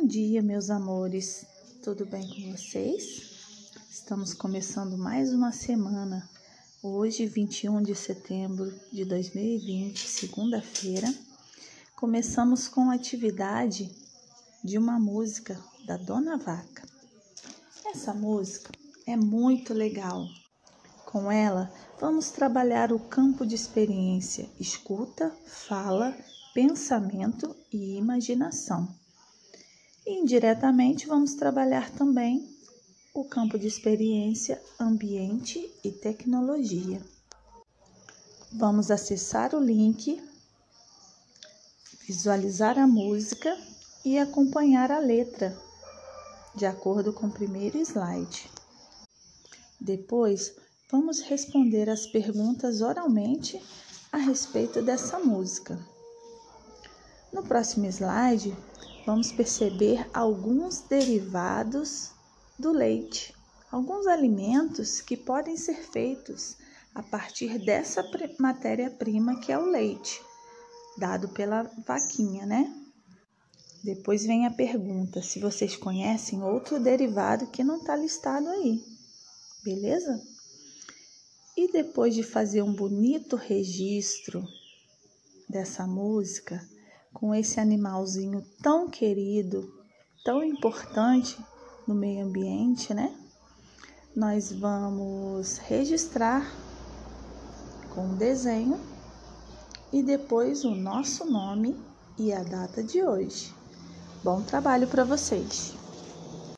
Bom dia, meus amores. Tudo bem com vocês? Estamos começando mais uma semana. Hoje, 21 de setembro de 2020, segunda-feira, começamos com a atividade de uma música da Dona Vaca. Essa música é muito legal. Com ela, vamos trabalhar o campo de experiência, escuta, fala, pensamento e imaginação. Indiretamente, vamos trabalhar também o campo de experiência, ambiente e tecnologia. Vamos acessar o link, visualizar a música e acompanhar a letra, de acordo com o primeiro slide. Depois, vamos responder as perguntas oralmente a respeito dessa música. No próximo slide, vamos perceber alguns derivados do leite, alguns alimentos que podem ser feitos a partir dessa matéria-prima que é o leite, dado pela vaquinha, né? Depois vem a pergunta se vocês conhecem outro derivado que não está listado aí, beleza? E depois de fazer um bonito registro dessa música, com esse animalzinho tão querido, tão importante no meio ambiente, né? Nós vamos registrar com o desenho e depois o nosso nome e a data de hoje. Bom trabalho para vocês!